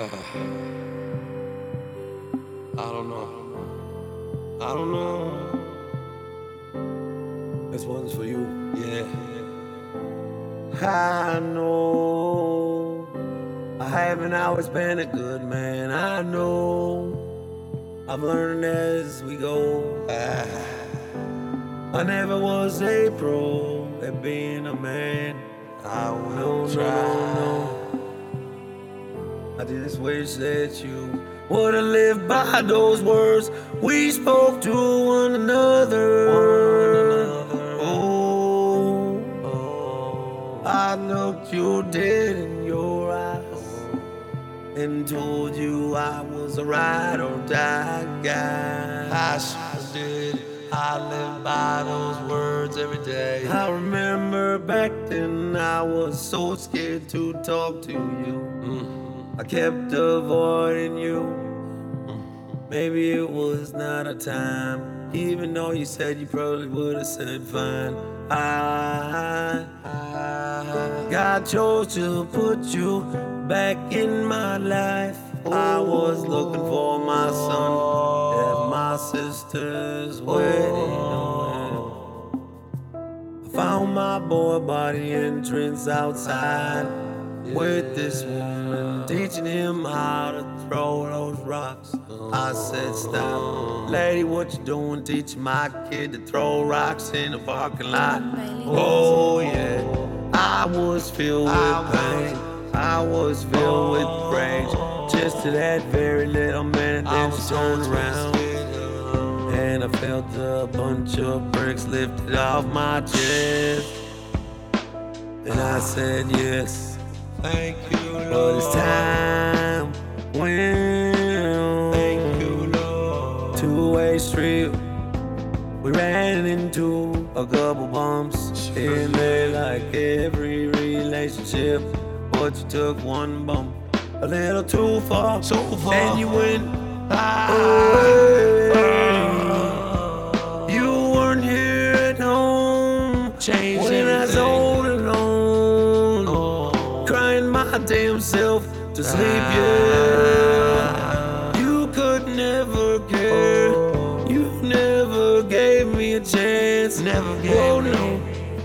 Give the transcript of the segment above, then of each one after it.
Uh-huh. I don't know. I don't know. This one's for you. Yeah. I know I haven't always been a good man. I know I'm learning as we go. Ah. I never was a pro at being a man. I will try. I just wish that you would have lived by those words we spoke to one another. Oh, Oh, I looked you dead in your eyes and told you I was a ride or die guy. I sure did. I live by those words every day. I remember back then I was so scared to talk to you. I kept avoiding you. Maybe it was not a time, even though you said you probably would have said fine. I, I, God chose to put you back in my life. I was looking for my son at my sister's wedding. I found my boy the entrance outside with this woman, teaching him how to throw those rocks. I said, Stop, lady, what you doing? Teaching my kid to throw rocks in the parking lot. Oh, yeah, I was filled with pain. I was filled with rage. Just to that very little minute, then she turned around. And I felt a bunch of bricks lifted off my chest. And I said yes, Thank you, Lord. but it's time. Well, Thank you, Lord. two-way street. We ran into a couple bumps in there, like every relationship. But you took one bump a little too far, So far. and you went Ah, damn self to sleep. Ah. Yeah, you could never care. Oh. You never gave me a chance. Never gave oh, me. no.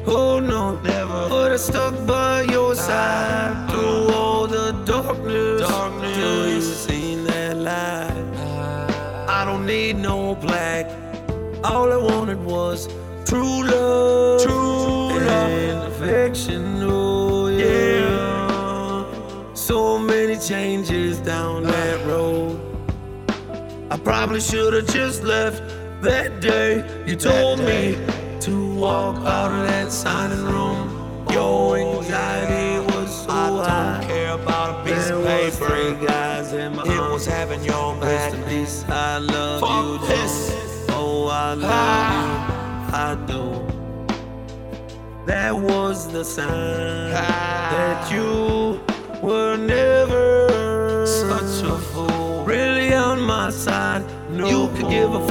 Oh no, Never. But I stuck by your ah. side through all the darkness. Darkness. Till you seen that light. Ah. I don't need no black. All I wanted was true love. True love. and affection. So many changes down that road. I probably should have just left that day. You told me to walk out of that signing room. Your anxiety was so I high. don't care about a piece There of was paper. three guys in my It was having your Rest back. in peace, I love Fuck you. this. Joe. Oh, I love ah. you. I do. That was the sign ah. that you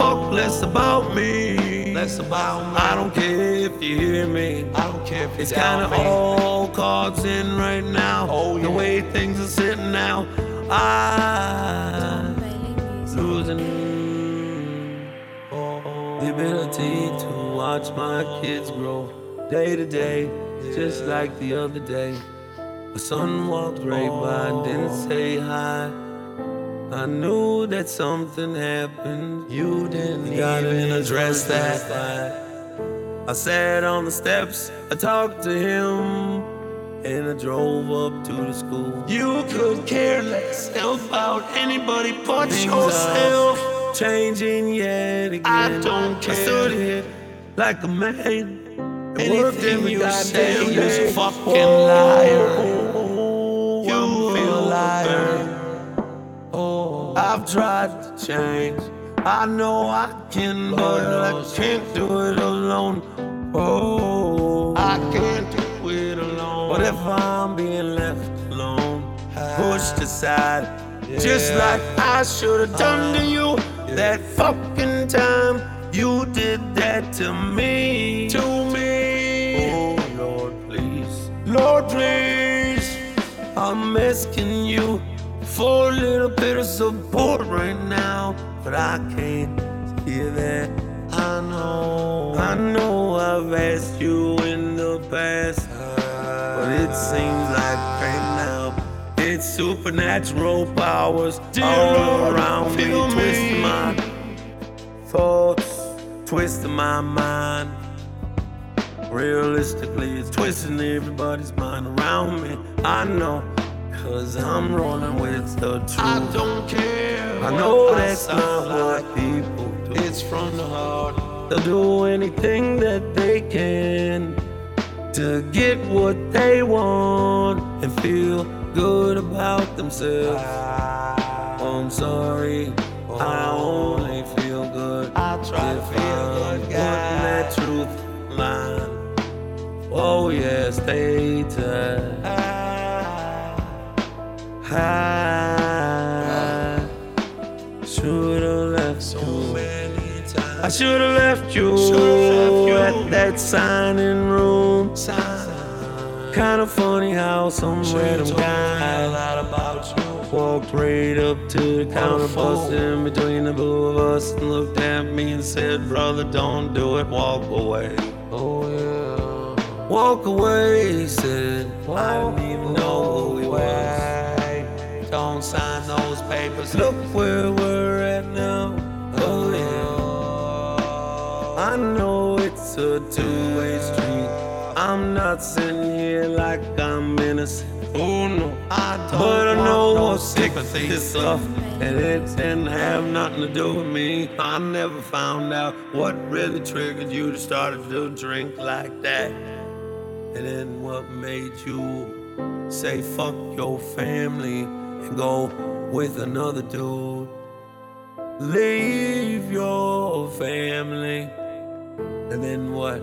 could give a fuck less about me. Less about me. I don't care if you hear me. I don't care if It's it's kind kind of all cards in right now. Oh, The way things are sitting now, I'm losing the ability to watch my kids grow day to day, just like the other day. My son walked right by and didn't say hi. I knew that something happened. You didn't even address that. I sat on the steps, I talked to him, and I drove up to the school. You could care less about anybody but Things yourself. changing yet again. I don't I stood care. here like a man. worked Anything every you say is a fucking liar. You I've tried to change. I know I can, but I can't do it alone. Oh, I can't do it alone. What if I'm being left alone, ah. pushed aside, just like I should have done to uh, you that fucking time you did that to me? to me? Oh Lord, please, Lord, please. I'm asking you for a little bit of support right now, but I can't hear that. I know. I know I've asked you in the past, but it seems like right now it's supernatural powers Dear all Lord, around me, me. twisting my thoughts, twisting my mind. Realistically, it's twisting everybody's mind around me. I know, cause I'm rolling with the truth. I don't care. I know that's sound not like. what people do. It's from the heart. They'll do anything that they can to get what they want and feel good about themselves. Oh, I'm sorry, I only feel good. I try to feel good, guy. that truth line. Oh yeah, stay tight. I should've left So you. many times. I should've left you Should've left you. at that signing room. Sign. Kinda funny how some Should've random told guy about you. walked right up to the counter, busted in between the two of us, and looked at me and said, "Brother, don't do it. Walk away." Oh yeah. Walk away, he said. I didn't even know papers. Look where we're at now. Oh yeah. I know it's a two-way street. I'm not sitting here like I'm innocent. Oh no. I don't But I know no sympathy. this stuff, and it didn't have nothing to do with me. I never found out what really triggered you to start to drink like that. And then what made you say fuck your family and go with another dude? Leave your family. And then what?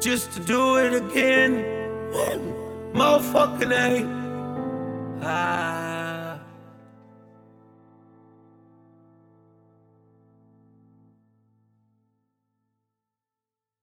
Just to do it again? Motherfucking A. I ah.